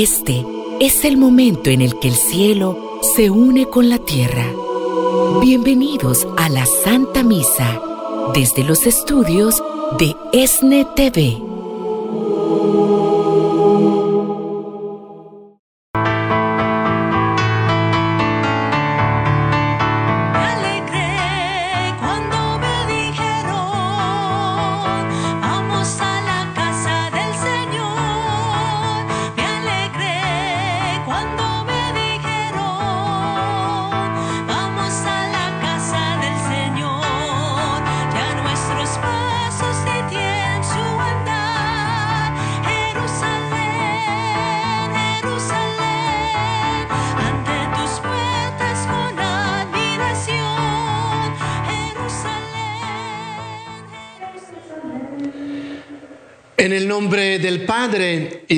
Este es el momento en el que el cielo se une con la tierra. Bienvenidos a la Santa Misa desde los estudios de ESNE TV.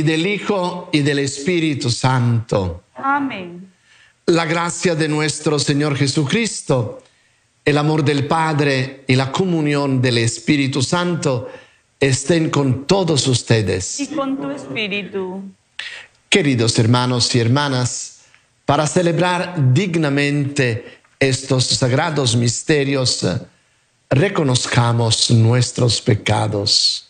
Y del Hijo y del Espíritu Santo. Amén. La gracia de nuestro Señor Jesucristo, el amor del Padre y la comunión del Espíritu Santo estén con todos ustedes. Y con tu espíritu. Queridos hermanos y hermanas, para celebrar dignamente estos sagrados misterios, reconozcamos nuestros pecados.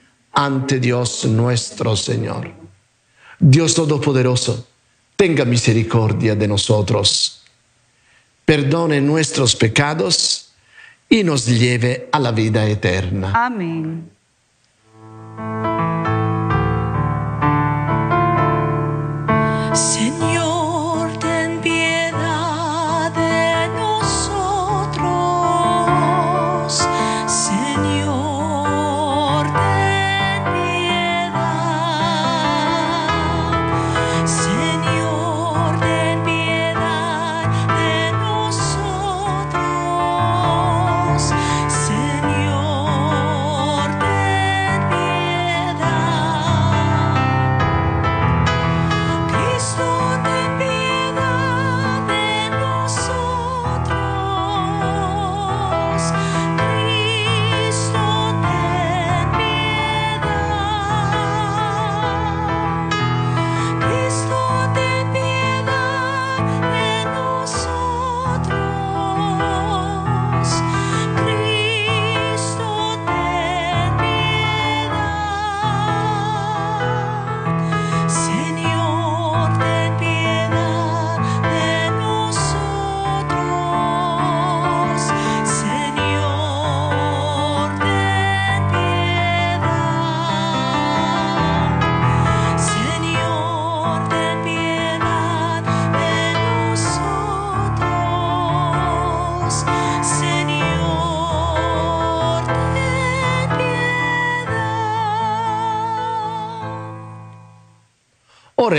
ante Dios nuestro Señor. Dios Todopoderoso, tenga misericordia de nosotros, perdone nuestros pecados y nos lleve a la vida eterna. Amén.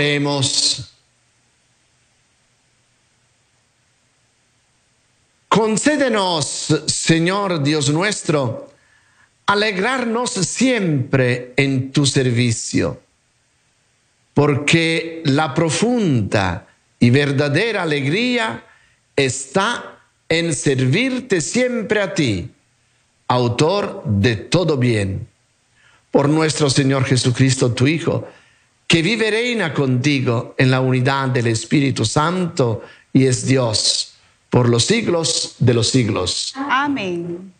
Oremos. Concédenos, Señor Dios nuestro, alegrarnos siempre en tu servicio, porque la profunda y verdadera alegría está en servirte siempre a ti, autor de todo bien. Por nuestro Señor Jesucristo, tu Hijo, que vive reina contigo en la unidad del Espíritu Santo y es Dios por los siglos de los siglos. Amén.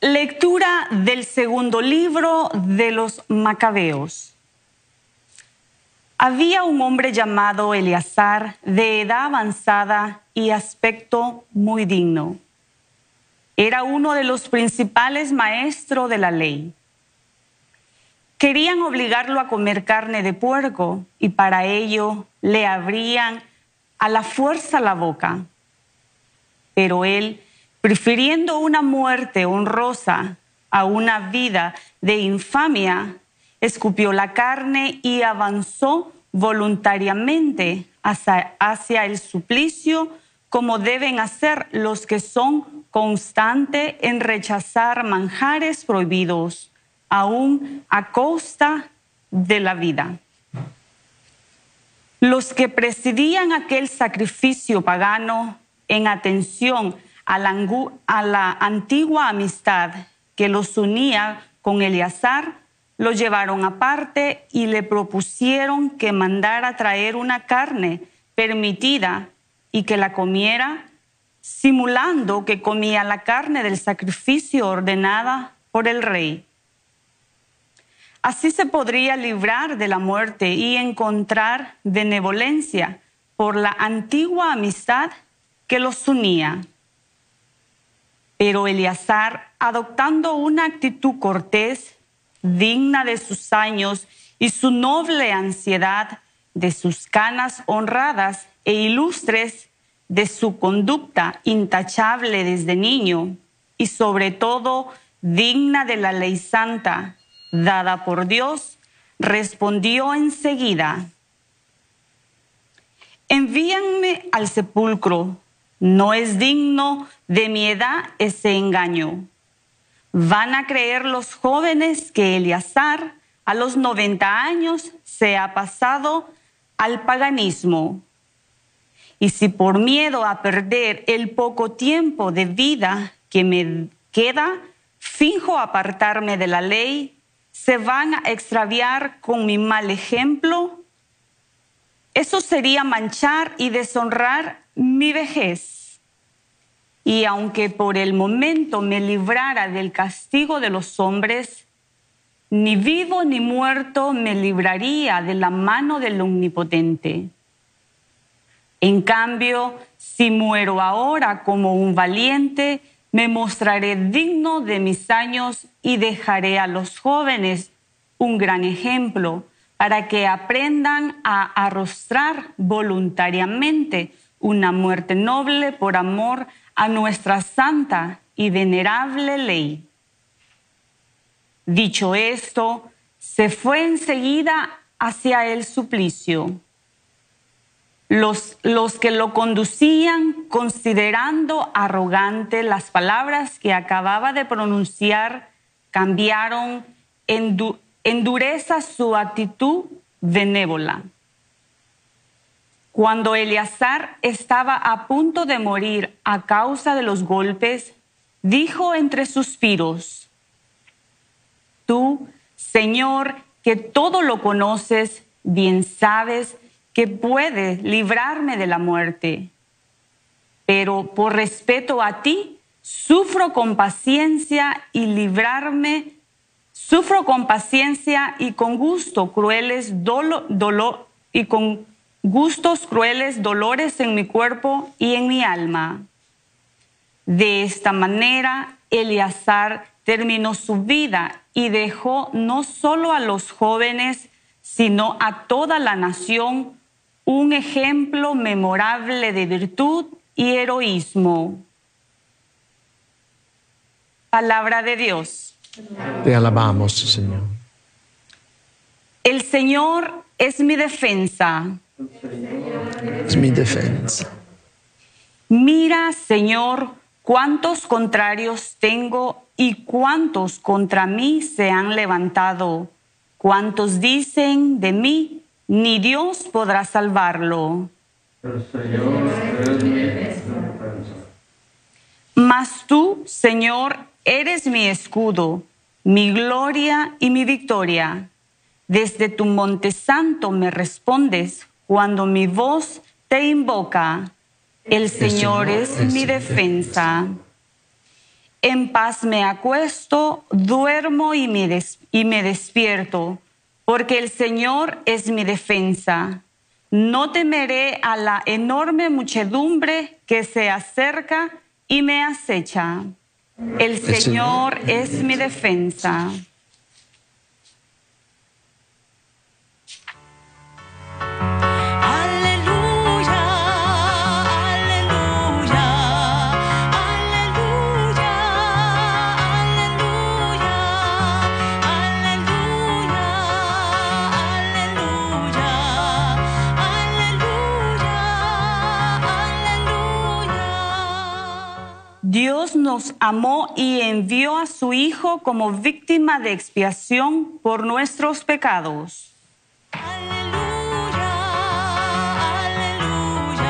Lectura del segundo libro de los Macabeos. Había un hombre llamado Eleazar, de edad avanzada y aspecto muy digno. era uno de los principales maestros de la ley. Querían obligarlo a comer carne de puerco y para ello le abrían a la fuerza la boca. Pero él, prefiriendo una muerte honrosa a una vida de infamia, escupió la carne y avanzó voluntariamente hacia, el suplicio como deben hacer los que son constantes en rechazar manjares prohibidos, aún a costa de la vida. Los que presidían aquel sacrificio pagano en atención a la, a la antigua amistad que los unía con Eleazar, lo llevaron aparte y le propusieron que mandara traer una carne permitida y que la comiera, simulando que comía la carne del sacrificio ordenada por el rey. Así se podría librar de la muerte y encontrar benevolencia por la antigua amistad que los unía. Pero Eleazar, adoptando una actitud cortés, digna de sus años y su noble ansiedad, de sus canas honradas e ilustres, de su conducta intachable desde niño y sobre todo digna de la ley santa dada por Dios, respondió enseguida, envíanme al sepulcro, no es digno de mi edad ese engaño. Van a creer los jóvenes que Eleazar a los 90 años se ha pasado al paganismo. Y si por miedo a perder el poco tiempo de vida que me queda, finjo apartarme de la ley, se van a extraviar con mi mal ejemplo, eso sería manchar y deshonrar mi vejez. Y aunque por el momento me librara del castigo de los hombres, ni vivo ni muerto me libraría de la mano del Omnipotente. En cambio, si muero ahora como un valiente, me mostraré digno de mis años y dejaré a los jóvenes un gran ejemplo para que aprendan a arrostrar voluntariamente una muerte noble por amor nuestra santa y venerable ley. Dicho esto, se fue enseguida hacia el suplicio. Los, los, que lo conducían, considerando arrogante las palabras que acababa de pronunciar, cambiaron en, en dureza su actitud benévola. Cuando Eleazar estaba a punto de morir a causa de los golpes, dijo entre suspiros, Tú, Señor, que todo lo conoces, bien sabes que puede librarme de la muerte. Pero por respeto a ti, sufro con paciencia y librarme, sufro con paciencia y con gusto crueles dolor y con gustos crueles dolores en mi cuerpo y en mi alma. De esta manera, Eleazar terminó su vida y dejó no solo a los jóvenes, sino a toda la nación un ejemplo memorable de virtud y heroísmo. Palabra de Dios. Te alabamos, Señor. El Señor es mi defensa. Es mi defensa. Mira, Señor, cuántos contrarios tengo y cuántos contra mí se han levantado. Cuántos dicen de mí, ni Dios podrá salvarlo. Mas tú, Señor, eres mi escudo, mi gloria y mi victoria. Desde tu monte santo me respondes cuando mi voz te invoca. El Señor es mi defensa. En paz me acuesto, duermo y me, y me despierto porque el Señor es mi defensa. No temeré a la enorme muchedumbre que se acerca y me acecha. El Señor es mi defensa. Nos amó y envió a su Hijo como víctima de expiación por nuestros pecados. Aleluya, aleluya,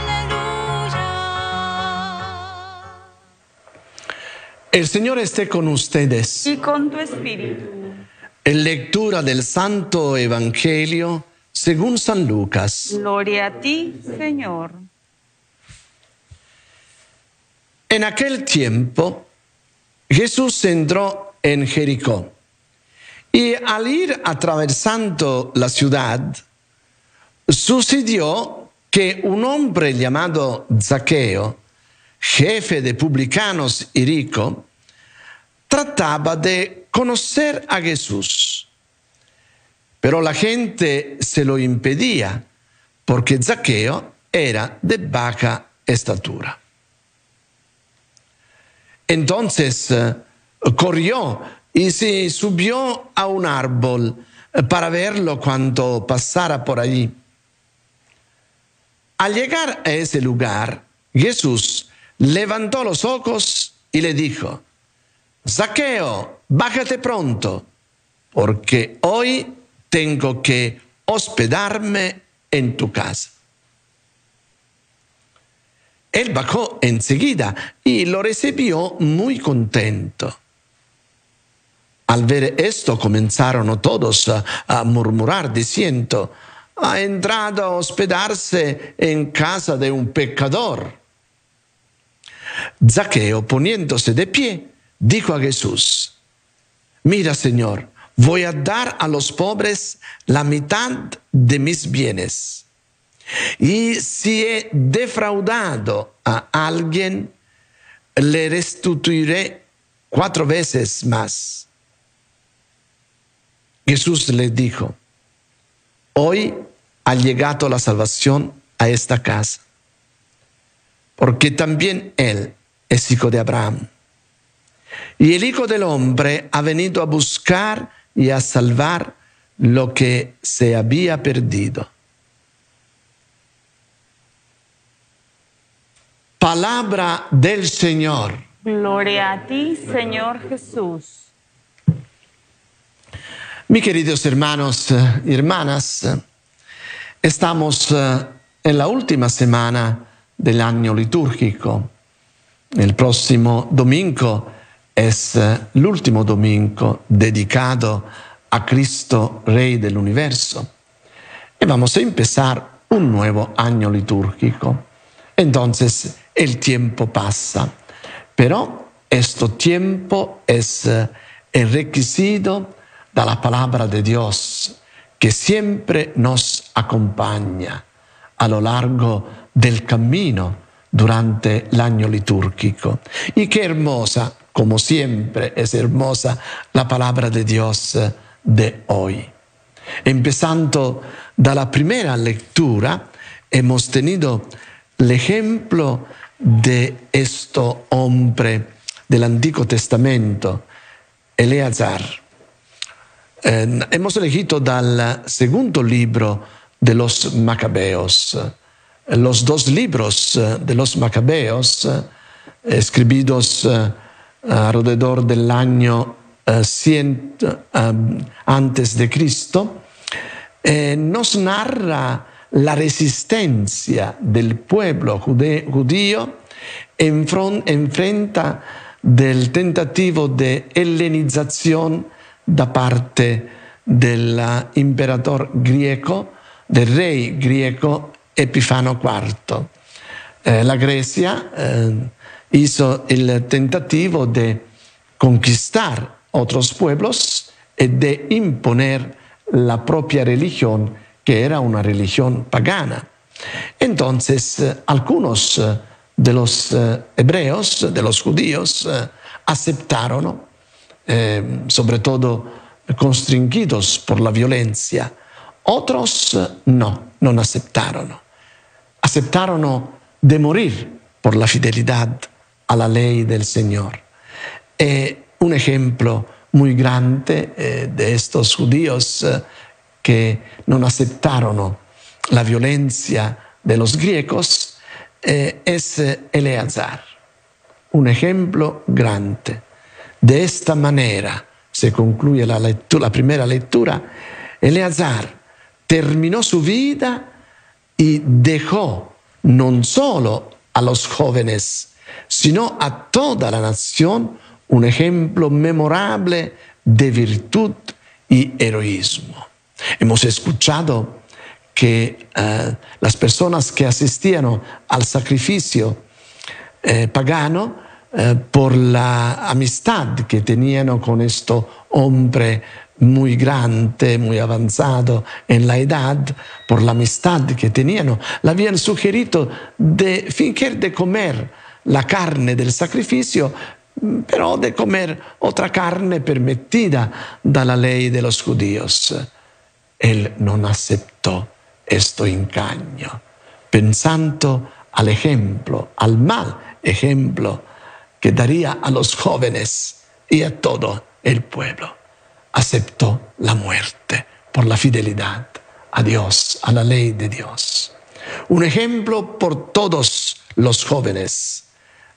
aleluya. El Señor esté con ustedes. Y con tu espíritu. En lectura del Santo Evangelio según San Lucas. Gloria a ti, Señor. En aquel tiempo, Jesús entró en Jericó y al ir atravesando la ciudad, sucedió que un hombre llamado Zaqueo, jefe de publicanos y rico, trataba de conocer a Jesús. Pero la gente se lo impedía porque Zaqueo era de baja estatura. Entonces eh, corrió y se subió a un árbol eh, para verlo cuando pasara por allí. Al llegar a ese lugar, Jesús levantó los ojos y le dijo, Zaqueo, bájate pronto, porque hoy tengo que hospedarme en tu casa. Él bajó enseguida y lo recibió muy contento. Al ver esto comenzaron todos a, murmurar diciendo, ha entrado a hospedarse en casa de un pecador. Zaqueo, poniéndose de pie, dijo a Jesús, mira Señor, voy a dar a los pobres la mitad de mis bienes. Y si he defraudado a alguien, le restituiré cuatro veces más. Jesús le dijo, hoy ha llegado la salvación a esta casa, porque también él es hijo de Abraham. Y el Hijo del Hombre ha venido a buscar y a salvar lo que se había perdido. Palabra del Señor. Gloria a ti, Señor Jesús. Mis queridos hermanos y hermanas, estamos eh, en la última semana del año litúrgico. El próximo domingo es eh, el último domingo dedicado a Cristo, Rey del Universo. Y vamos a empezar un nuevo año litúrgico. Entonces el tiempo pasa, pero este tiempo es eh, enriquecido de la palabra de Dios que siempre nos acompaña a lo largo del camino durante el año litúrgico. Y qué hermosa, como siempre es hermosa la palabra de Dios eh, de hoy. Empezando de la primera lectura, hemos tenido el ejemplo de este hombre del Antiguo Testamento, Eleazar. Hemos elegido del segundo libro de los Macabeos, los dos libros eh, de los Macabeos, eh, escribidos eh, alrededor del año eh, 100 eh, antes de Cristo, nos narra la resistencia del pueblo judío en, fron- en frente del tentativo de helenización da parte del imperador griego, del rey griego Epifano IV. Eh, la Grecia eh, hizo el tentativo de conquistar otros pueblos y de imponer la propia religión, que era una religión pagana. Entonces, eh, algunos eh, de los eh, hebreos, de los judíos, aceptaron, sobre todo constringidos por la violencia. Otros no, no aceptaron. Aceptaron de morir por la fidelidad a la ley del Señor. Un ejemplo muy grande de estos judíos que no aceptaron la violencia de los griegos eh, es eh, Eleazar. Un ejemplo grande. De esta manera se concluye la, la primera lectura. Eleazar terminó su vida y dejó no solo a los jóvenes, sino a toda la nación un ejemplo memorable de virtud y heroísmo. Hemos escuchado que eh, las personas que asistían al sacrificio eh, pagano eh, por la amistad que tenían con este hombre muy grande, muy avanzado en la edad, por la amistad que tenían, le habían sugerido de fingir de comer la carne del sacrificio, pero de comer otra carne permitida dalla ley de los judíos. Él no aceptó este engaño, pensando al ejemplo, al mal ejemplo que daría a los jóvenes y a todo el pueblo. Aceptó la muerte por la fidelidad a Dios, a la ley de Dios. Un ejemplo por todos los jóvenes,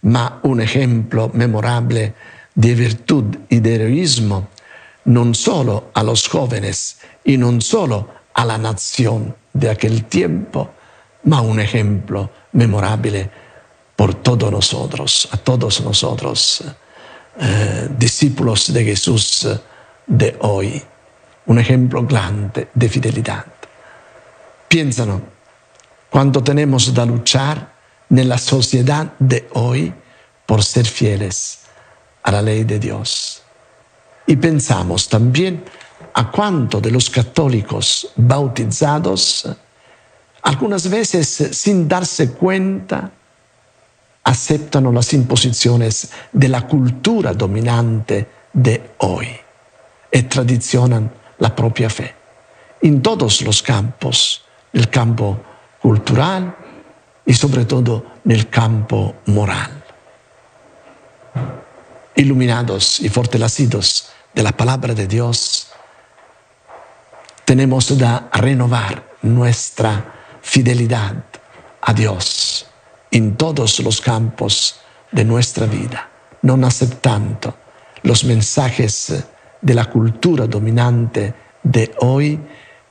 ma un ejemplo memorable de virtud y de heroísmo, no solo a los jóvenes y no solo a la nación de aquel tiempo, ma un ejemplo memorable por todos nosotros, a todos nosotros, eh, discípulos de Jesús de hoy. Un ejemplo grande de fidelidad. Piénsano, cuando tenemos da luchar nella sociedad de hoy por ser fieles a la ley de Dios. Y pensamos también a cuánto de los católicos bautizados, algunas veces sin darse cuenta, aceptan las imposiciones de la cultura dominante de hoy y tradicionan la propia fe en todos los campos, el campo cultural y sobre todo nel campo moral. Iluminados y fortalecidos de la palabra de Dios, tenemos que renovar nuestra fidelidad a Dios en todos los campos de nuestra vida, no aceptando los mensajes de la cultura dominante de hoy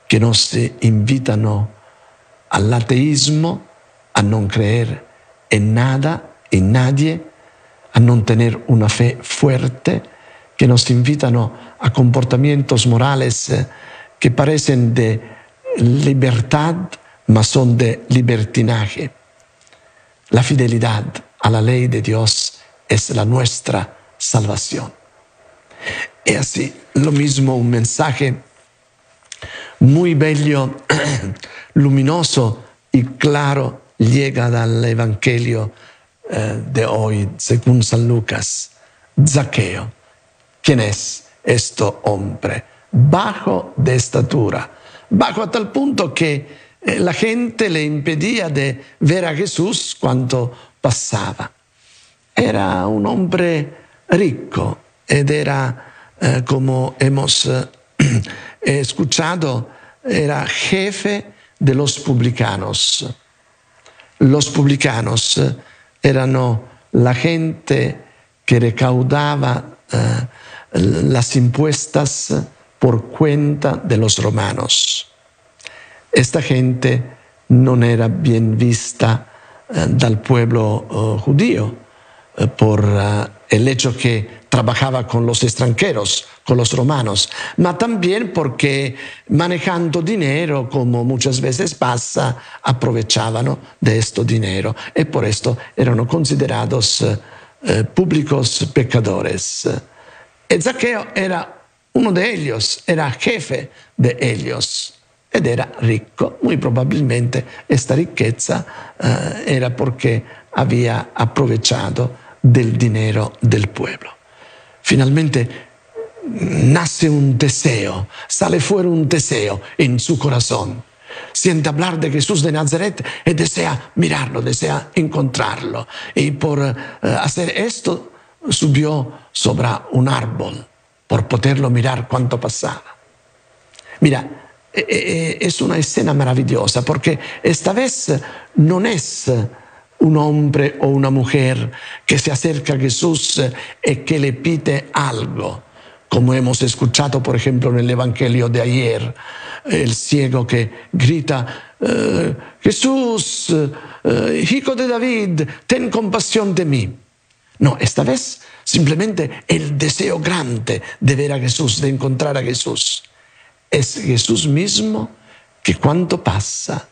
que nos invitan al ateísmo, a no creer en nada, en nadie, a no tener una fe fuerte, que nos invitan a comportamientos morales eh, que parecen de libertad, mas son de libertinaje. La fidelidad a la ley de Dios es la nuestra salvación. Y así, lo mismo un mensaje muy bello, luminoso y claro llega del Evangelio eh, de hoy, según San Lucas. Zaqueo, ¿quién es este hombre? Bajo de estatura, bajo a tal punto que eh, la gente le impedía de ver a Jesús cuando pasaba. Era un hombre rico ed era, eh, como hemos eh, escuchado, era jefe de los publicanos. Los publicanos erano la gente que recaudaba las impuestas por cuenta de los romanos. Esta gente no era bien vista eh, dal pueblo eh, judío eh, por el hecho que trabajaba con los extranjeros, con los romanos, ma también porque manejando dinero, como muchas veces pasa, aprovechaban de este dinero y por esto eran considerados públicos pecadores. E era uno de ellos, era jefe de ellos. ed era ricco. Muy probabilmente esta riqueza eh, era porque había aprovechado del dinero del pueblo. Finalmente nace un deseo, sale fuera un deseo en su corazón. Siente hablar de Jesús de Nazaret y desea mirarlo, desea encontrarlo. Y por eh, hacer esto subió sobre un árbol por poderlo mirar cuanto pasaba. Mira, eh, eh, es una escena maravillosa porque esta vez no es un hombre o una mujer que se acerca a Jesús y que le pide algo, como hemos escuchado, por ejemplo, en el Evangelio de ayer, el ciego que grita, eh, Jesús, eh, hijo de David, ten compasión de mí. No, esta vez simplemente el deseo grande de ver a Jesús, de encontrar a Jesús. Es Jesús mismo que cuando pasa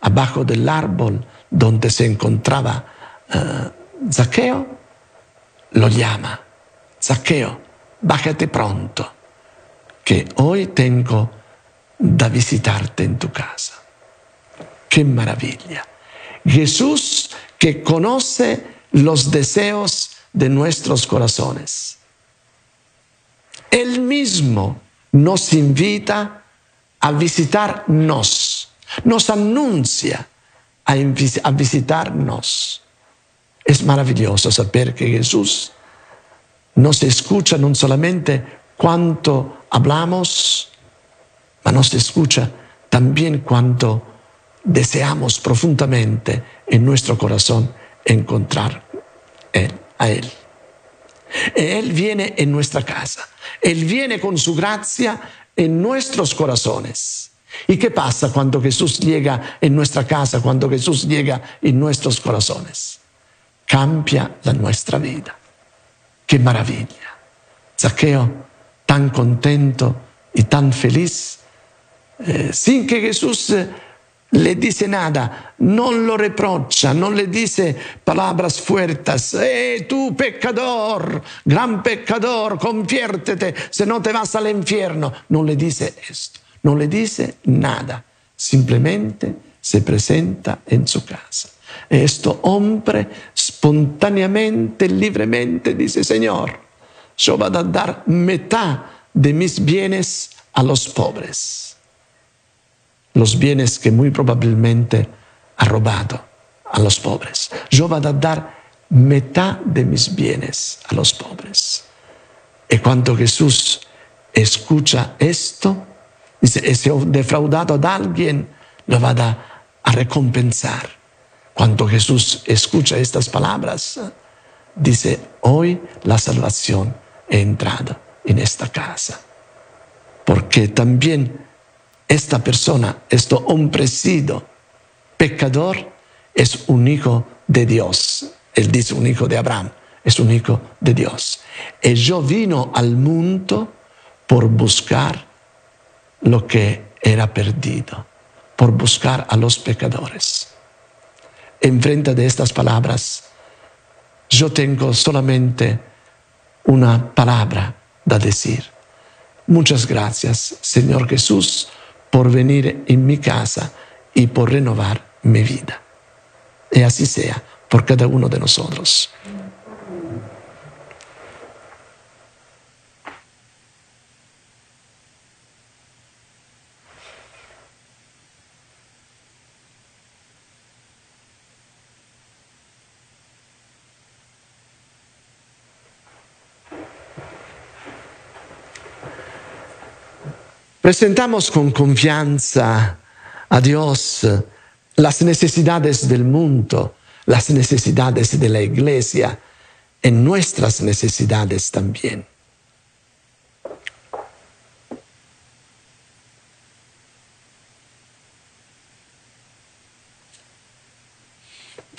abajo del árbol donde se encontraba uh, lo llama, Zaqueo, bájate pronto, que hoy tengo da visitarte en tu casa. Qué maravilla. Jesús que conoce los deseos de nuestros corazones. Él mismo nos invita a visitarnos, nos anuncia a, visitarnos. Es maravilloso saber que Jesús nos escucha no solamente cuanto hablamos, ma nos escucha también cuanto deseamos profundamente en nuestro corazón encontrar él, a Él. Él viene en nuestra casa, Él viene con su gracia en nuestros corazones. ¿Y qué pasa cuando Jesús llega en nuestra casa, cuando Jesús llega en nuestros corazones? Cambia la nuestra vida. Qué maravilla. Zaqueo, tan contento y tan feliz, eh, sin que Jesús eh, le dice nada, no lo reprocha, no le dice palabras fuertes, eh, tú pecador, gran pecador, conviértete, si no te vas al infierno. No le dice esto no le dice nada, simplemente se presenta en su casa. Esto hombre espontáneamente, libremente dice, Señor, yo voy a dar mitad de mis bienes a los pobres. Los bienes que muy probablemente ha robado a los pobres. Yo voy a dar mitad de mis bienes a los pobres. Y cuando Jesús escucha esto, Dice, si he defraudado a alguien, lo va a, a recompensar. Cuando Jesús escucha estas palabras, dice, hoy la salvación ha entrado en esta casa. Porque también esta persona, este hombre sido pecador, es un hijo de Dios. Él dice un hijo de Abraham, es un hijo de Dios. Y yo vino al mundo por buscar lo que era perdido, por buscar a los pecadores. En frente de estas palabras, yo tengo solamente una palabra da decir. Muchas gracias, Señor Jesús, por venir en mi casa y por renovar mi vida. Y así sea por cada uno de nosotros. Presentamos con confianza a Dios las necesidades del mundo, las necesidades de la iglesia, en nuestras necesidades también.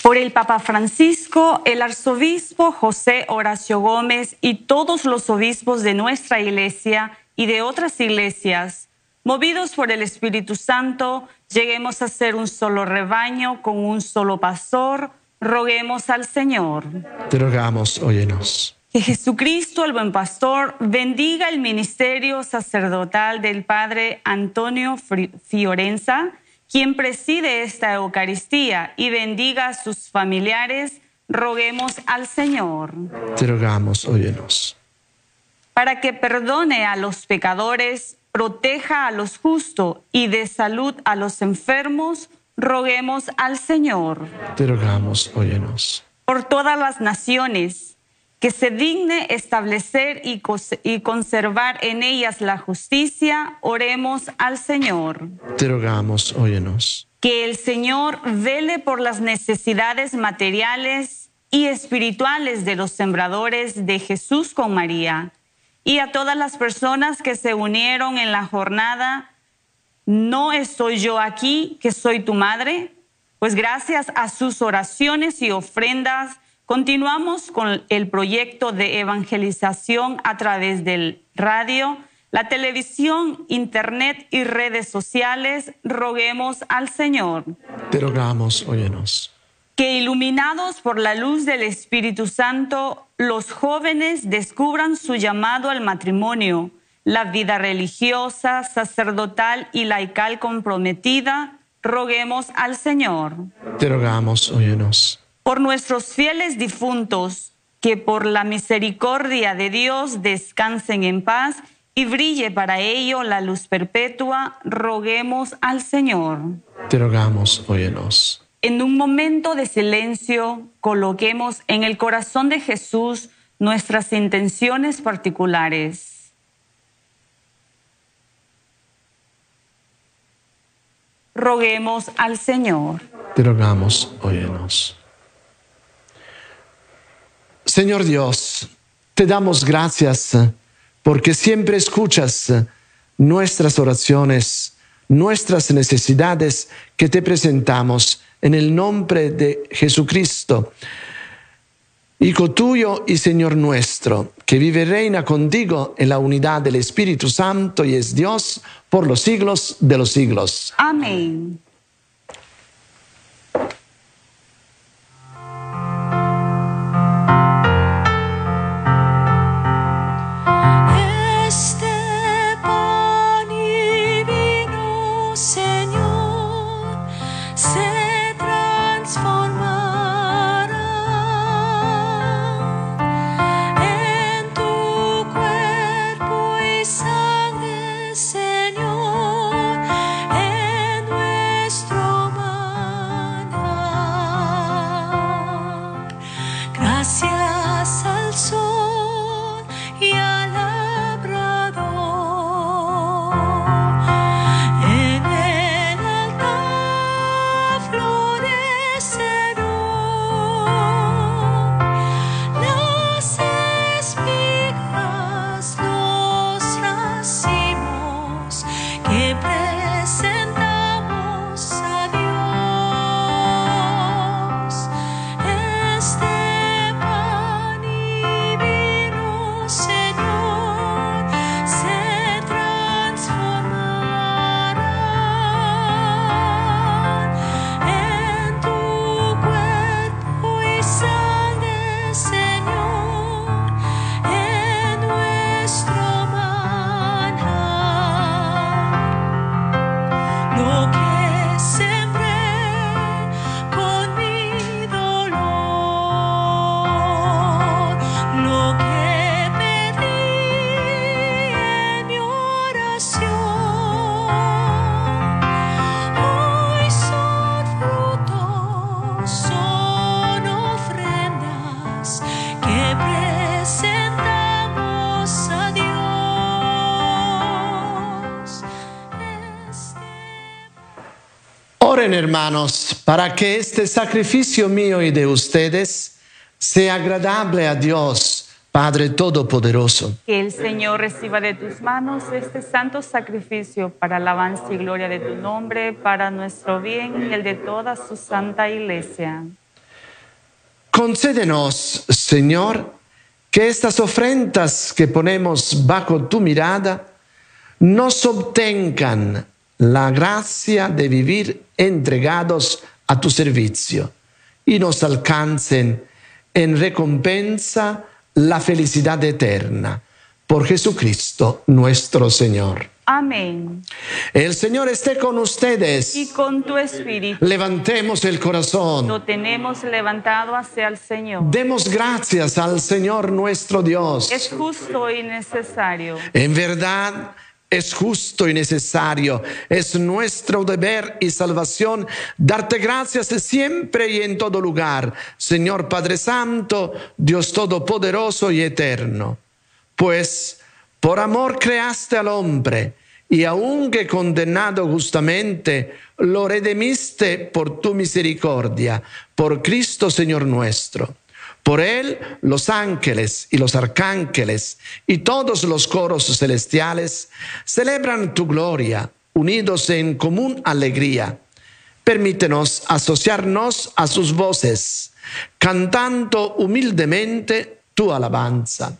Por el Papa Francisco, el arzobispo José Horacio Gómez y todos los obispos de nuestra iglesia y de otras iglesias, movidos por el Espíritu Santo, lleguemos a ser un solo rebaño con un solo pastor, roguemos al Señor. Te rogamos, óyenos. Que Jesucristo, el buen pastor, bendiga el ministerio sacerdotal del Padre Antonio Fiorenza, quien preside esta Eucaristía, y bendiga a sus familiares. Roguemos al Señor. Te rogamos, óyenos. Para que perdone a los pecadores, proteja a los justos y dé salud a los enfermos, roguemos al Señor. Te rogamos, óyenos. Por todas las naciones, que se digne establecer y, conservar en ellas la justicia, oremos al Señor. Te rogamos, óyenos. Que el Señor vele por las necesidades materiales y espirituales de los sembradores de Jesús con María y a todas las personas que se unieron en la jornada. No estoy yo aquí, que soy tu madre, pues gracias a sus oraciones y ofrendas continuamos con el proyecto de evangelización a través del radio, la televisión, internet y redes sociales. Roguemos al Señor Te rogamos, óyenos. Que iluminados por la luz del Espíritu Santo, los jóvenes descubran su llamado al matrimonio, la vida religiosa, sacerdotal y laical comprometida. Roguemos al Señor Te rogamos, óyenos. por nuestros fieles difuntos, que por la misericordia de Dios descansen en paz y brille para ello la luz perpetua, roguemos al Señor. Te rogamos, óyenos. En un momento de silencio, coloquemos en el corazón de Jesús nuestras intenciones particulares. Roguemos al Señor. Te rogamos, óyenos. Señor Dios, te damos gracias porque siempre escuchas nuestras oraciones, nuestras necesidades que te presentamos en el nombre de Jesucristo, Hijo tuyo y Señor nuestro, que vive reina contigo en la unidad del Espíritu Santo y es Dios por los siglos de los siglos. Amén. Oren hermanos para que este sacrificio mío y de ustedes sea agradable a Dios, Padre Todopoderoso. Que el Señor reciba de tus manos este santo sacrificio para alabanza y gloria de tu nombre, para nuestro bien y el de toda su santa iglesia. Concédenos, Señor, que estas ofrendas que ponemos bajo tu mirada nos obtengan la gracia de vivir entregados a tu servicio y nos alcancen en recompensa la felicidad eterna. Por Jesucristo nuestro Señor. Amén. El Señor esté con ustedes. Y con tu espíritu Levantemos el corazón. lo tenemos levantado hacia el Señor. Demos gracias al Señor nuestro Dios. Es justo y necesario. En verdad es justo y necesario, es nuestro deber y salvación darte gracias siempre y en todo lugar, Señor Padre Santo, Dios Todopoderoso y Eterno. Pues por amor creaste al hombre y aunque condenado justamente, lo redimiste por tu misericordia, por Cristo Señor nuestro. Por él los ángeles y los arcángeles y todos los coros celestiales celebran tu gloria, unidos en común alegría. Permítenos asociarnos a sus voces, cantando humildemente tu alabanza.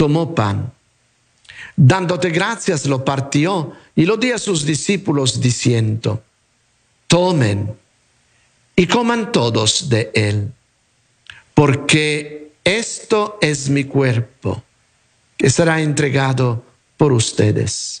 tomó pan. Dándote gracias, lo partió y lo dio a sus discípulos diciendo, tomen y coman todos de él, porque esto es mi cuerpo, que será entregado por ustedes.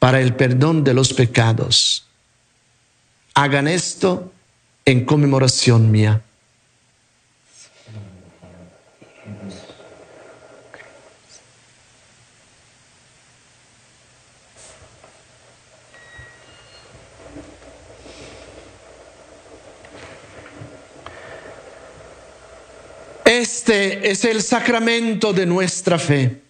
para el perdón de los pecados. Hagan esto en conmemoración mía. Este es el sacramento de nuestra fe.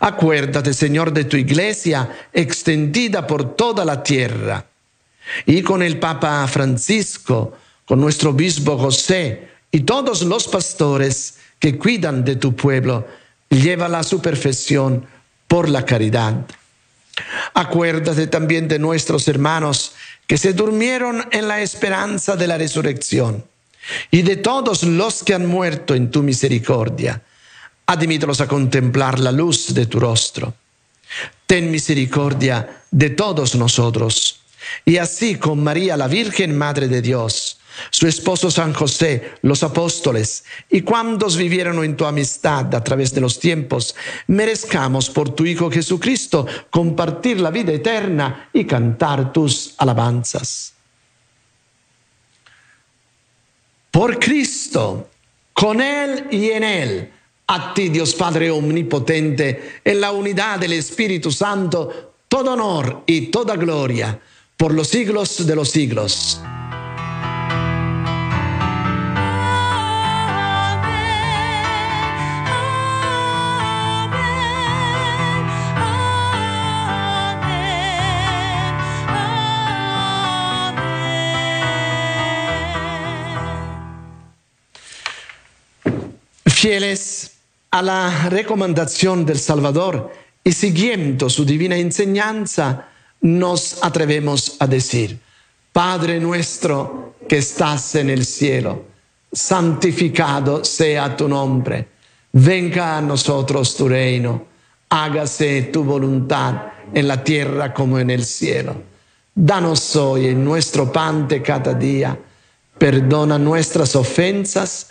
Acuérdate, Señor, de tu iglesia extendida por toda la tierra. Y con el Papa Francisco, con nuestro obispo José y todos los pastores que cuidan de tu pueblo, lleva a su perfección por la caridad. Acuérdate también de nuestros hermanos que se durmieron en la esperanza de la resurrección y de todos los que han muerto en tu misericordia admítelos a contemplar la luz de tu rostro. Ten misericordia de todos nosotros. Y así con María, la Virgen Madre de Dios, su esposo San José, los apóstoles y cuantos vivieron en tu amistad a través de los tiempos, merezcamos por tu Hijo Jesucristo compartir la vida eterna y cantar tus alabanzas. Por Cristo, con Él y en Él a ti, Dios Padre Omnipotente, en la unidad del Espíritu Santo, todo honor y toda gloria por los siglos de los siglos. Fieles a la recomendación del Salvador y siguiendo su divina enseñanza, nos atrevemos a decir, Padre nuestro que estás en el cielo, santificado sea tu nombre, venga a nosotros tu reino, hágase tu voluntad en la tierra como en el cielo. Danos hoy nuestro pan de cada día, perdona nuestras ofensas,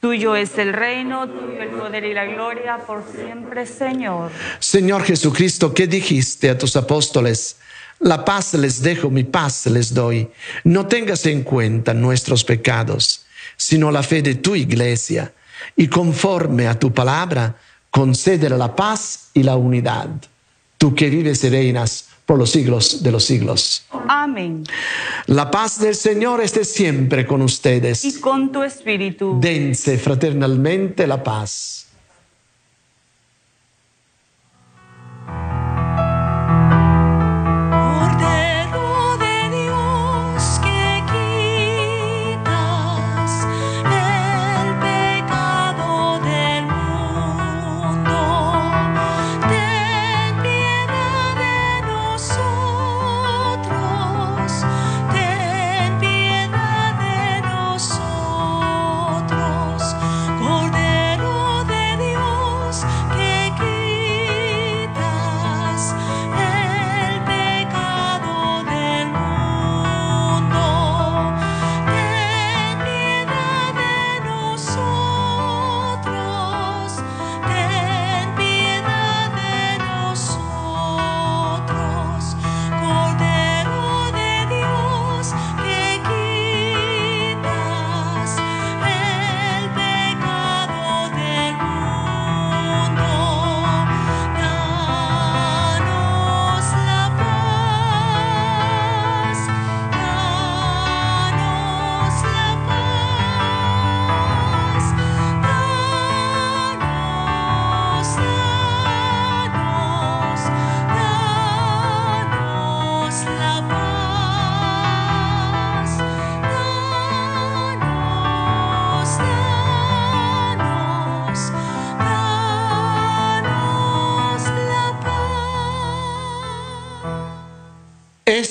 Tuyo es el reino, tuyo el poder y la gloria por siempre, Señor. Señor Jesucristo, ¿qué dijiste a tus apóstoles? La paz les dejo, mi paz les doy. No tengas en cuenta nuestros pecados, sino la fe de tu iglesia, y conforme a tu palabra, concédele la paz y la unidad. Tú que vives y reinas por los siglos de los siglos. Amén. La paz del Señor esté siempre con ustedes. Y con tu espíritu. Dense fraternalmente la paz.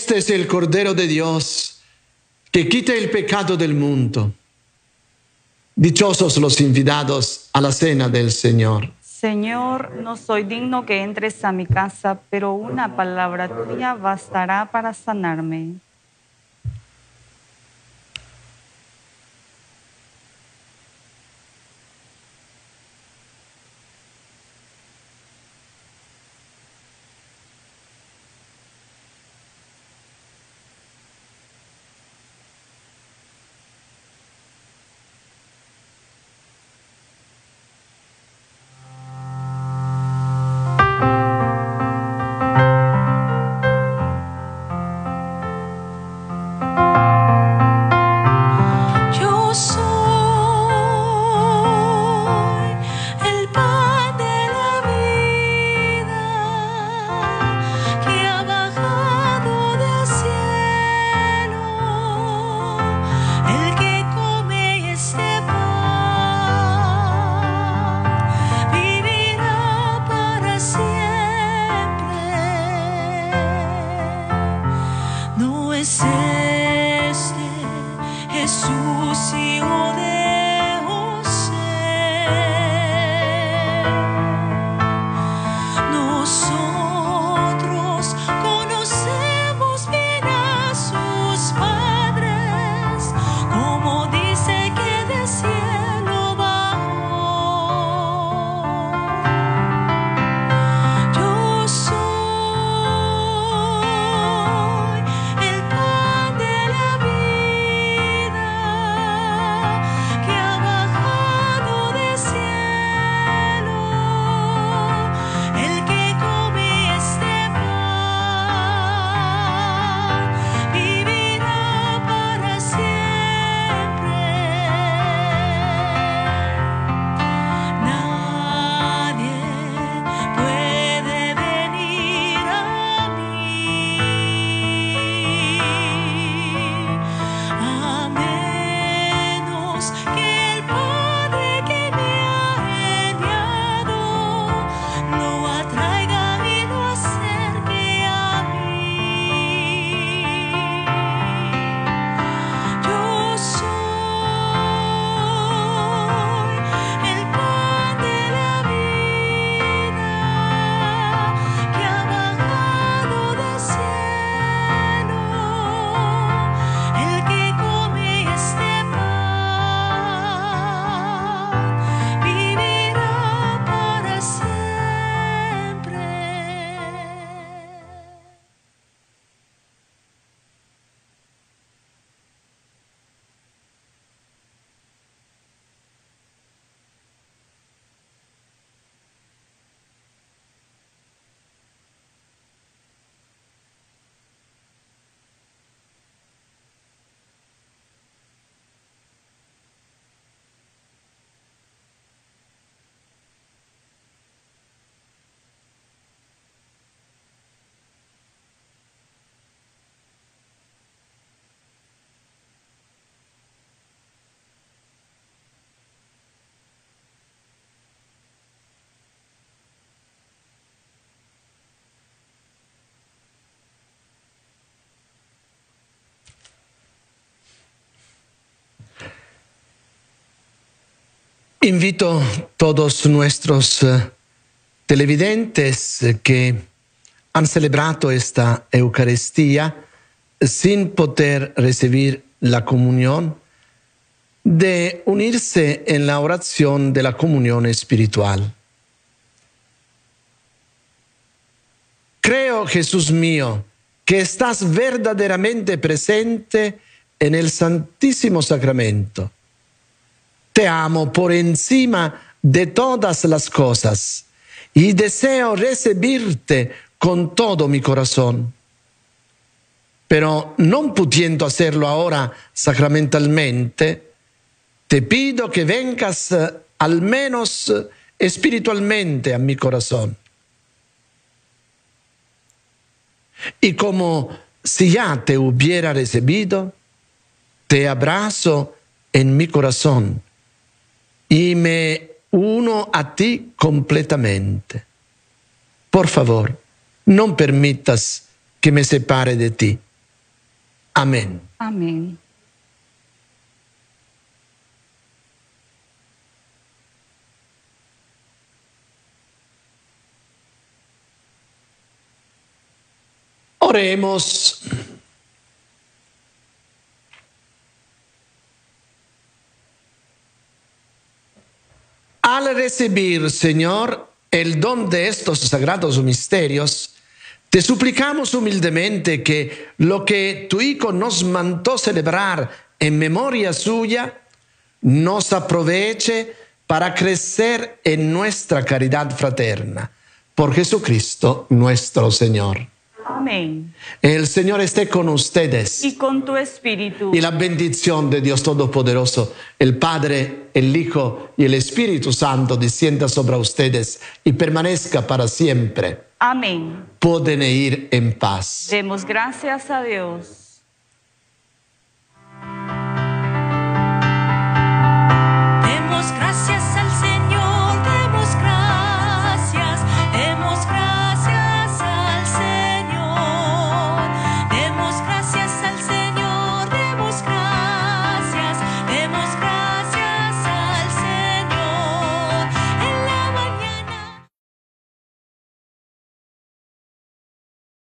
Este es el Cordero de Dios que quita el pecado del mundo. Dichosos los invitados a la cena del Señor. Señor, no soy digno que entres a mi casa, pero una palabra tuya bastará para sanarme. Invito a todos nuestros eh, televidentes que han celebrado esta Eucaristía sin poder recibir la comunión, de unirse en la oración de la comunión espiritual. Creo, Jesús mío, que estás verdaderamente presente en el Santísimo Sacramento. Te amo por encima de todas las cosas y deseo recibirte con todo mi corazón. Pero no pudiendo hacerlo ahora sacramentalmente, te pido que vengas eh, al menos eh, espiritualmente a mi corazón. Y como si ya te hubiera recibido, te abrazo en mi corazón y me uno a ti completamente. Por favor, no permitas que me separe de ti. Amén. Amén. Oremos. Al recibir, Señor, el don de estos sagrados misterios, te suplicamos humildemente que lo que tu Hijo nos mandó celebrar en memoria suya, nos aproveche para crecer en nuestra caridad fraterna. Por Jesucristo nuestro Señor. Amén. El Señor esté con ustedes. Y con tu espíritu. Y la bendición de Dios Todopoderoso, el Padre, el Hijo y el Espíritu Santo descienda sobre ustedes y permanezca para siempre. Amén. Pueden ir en paz. Demos gracias a Dios.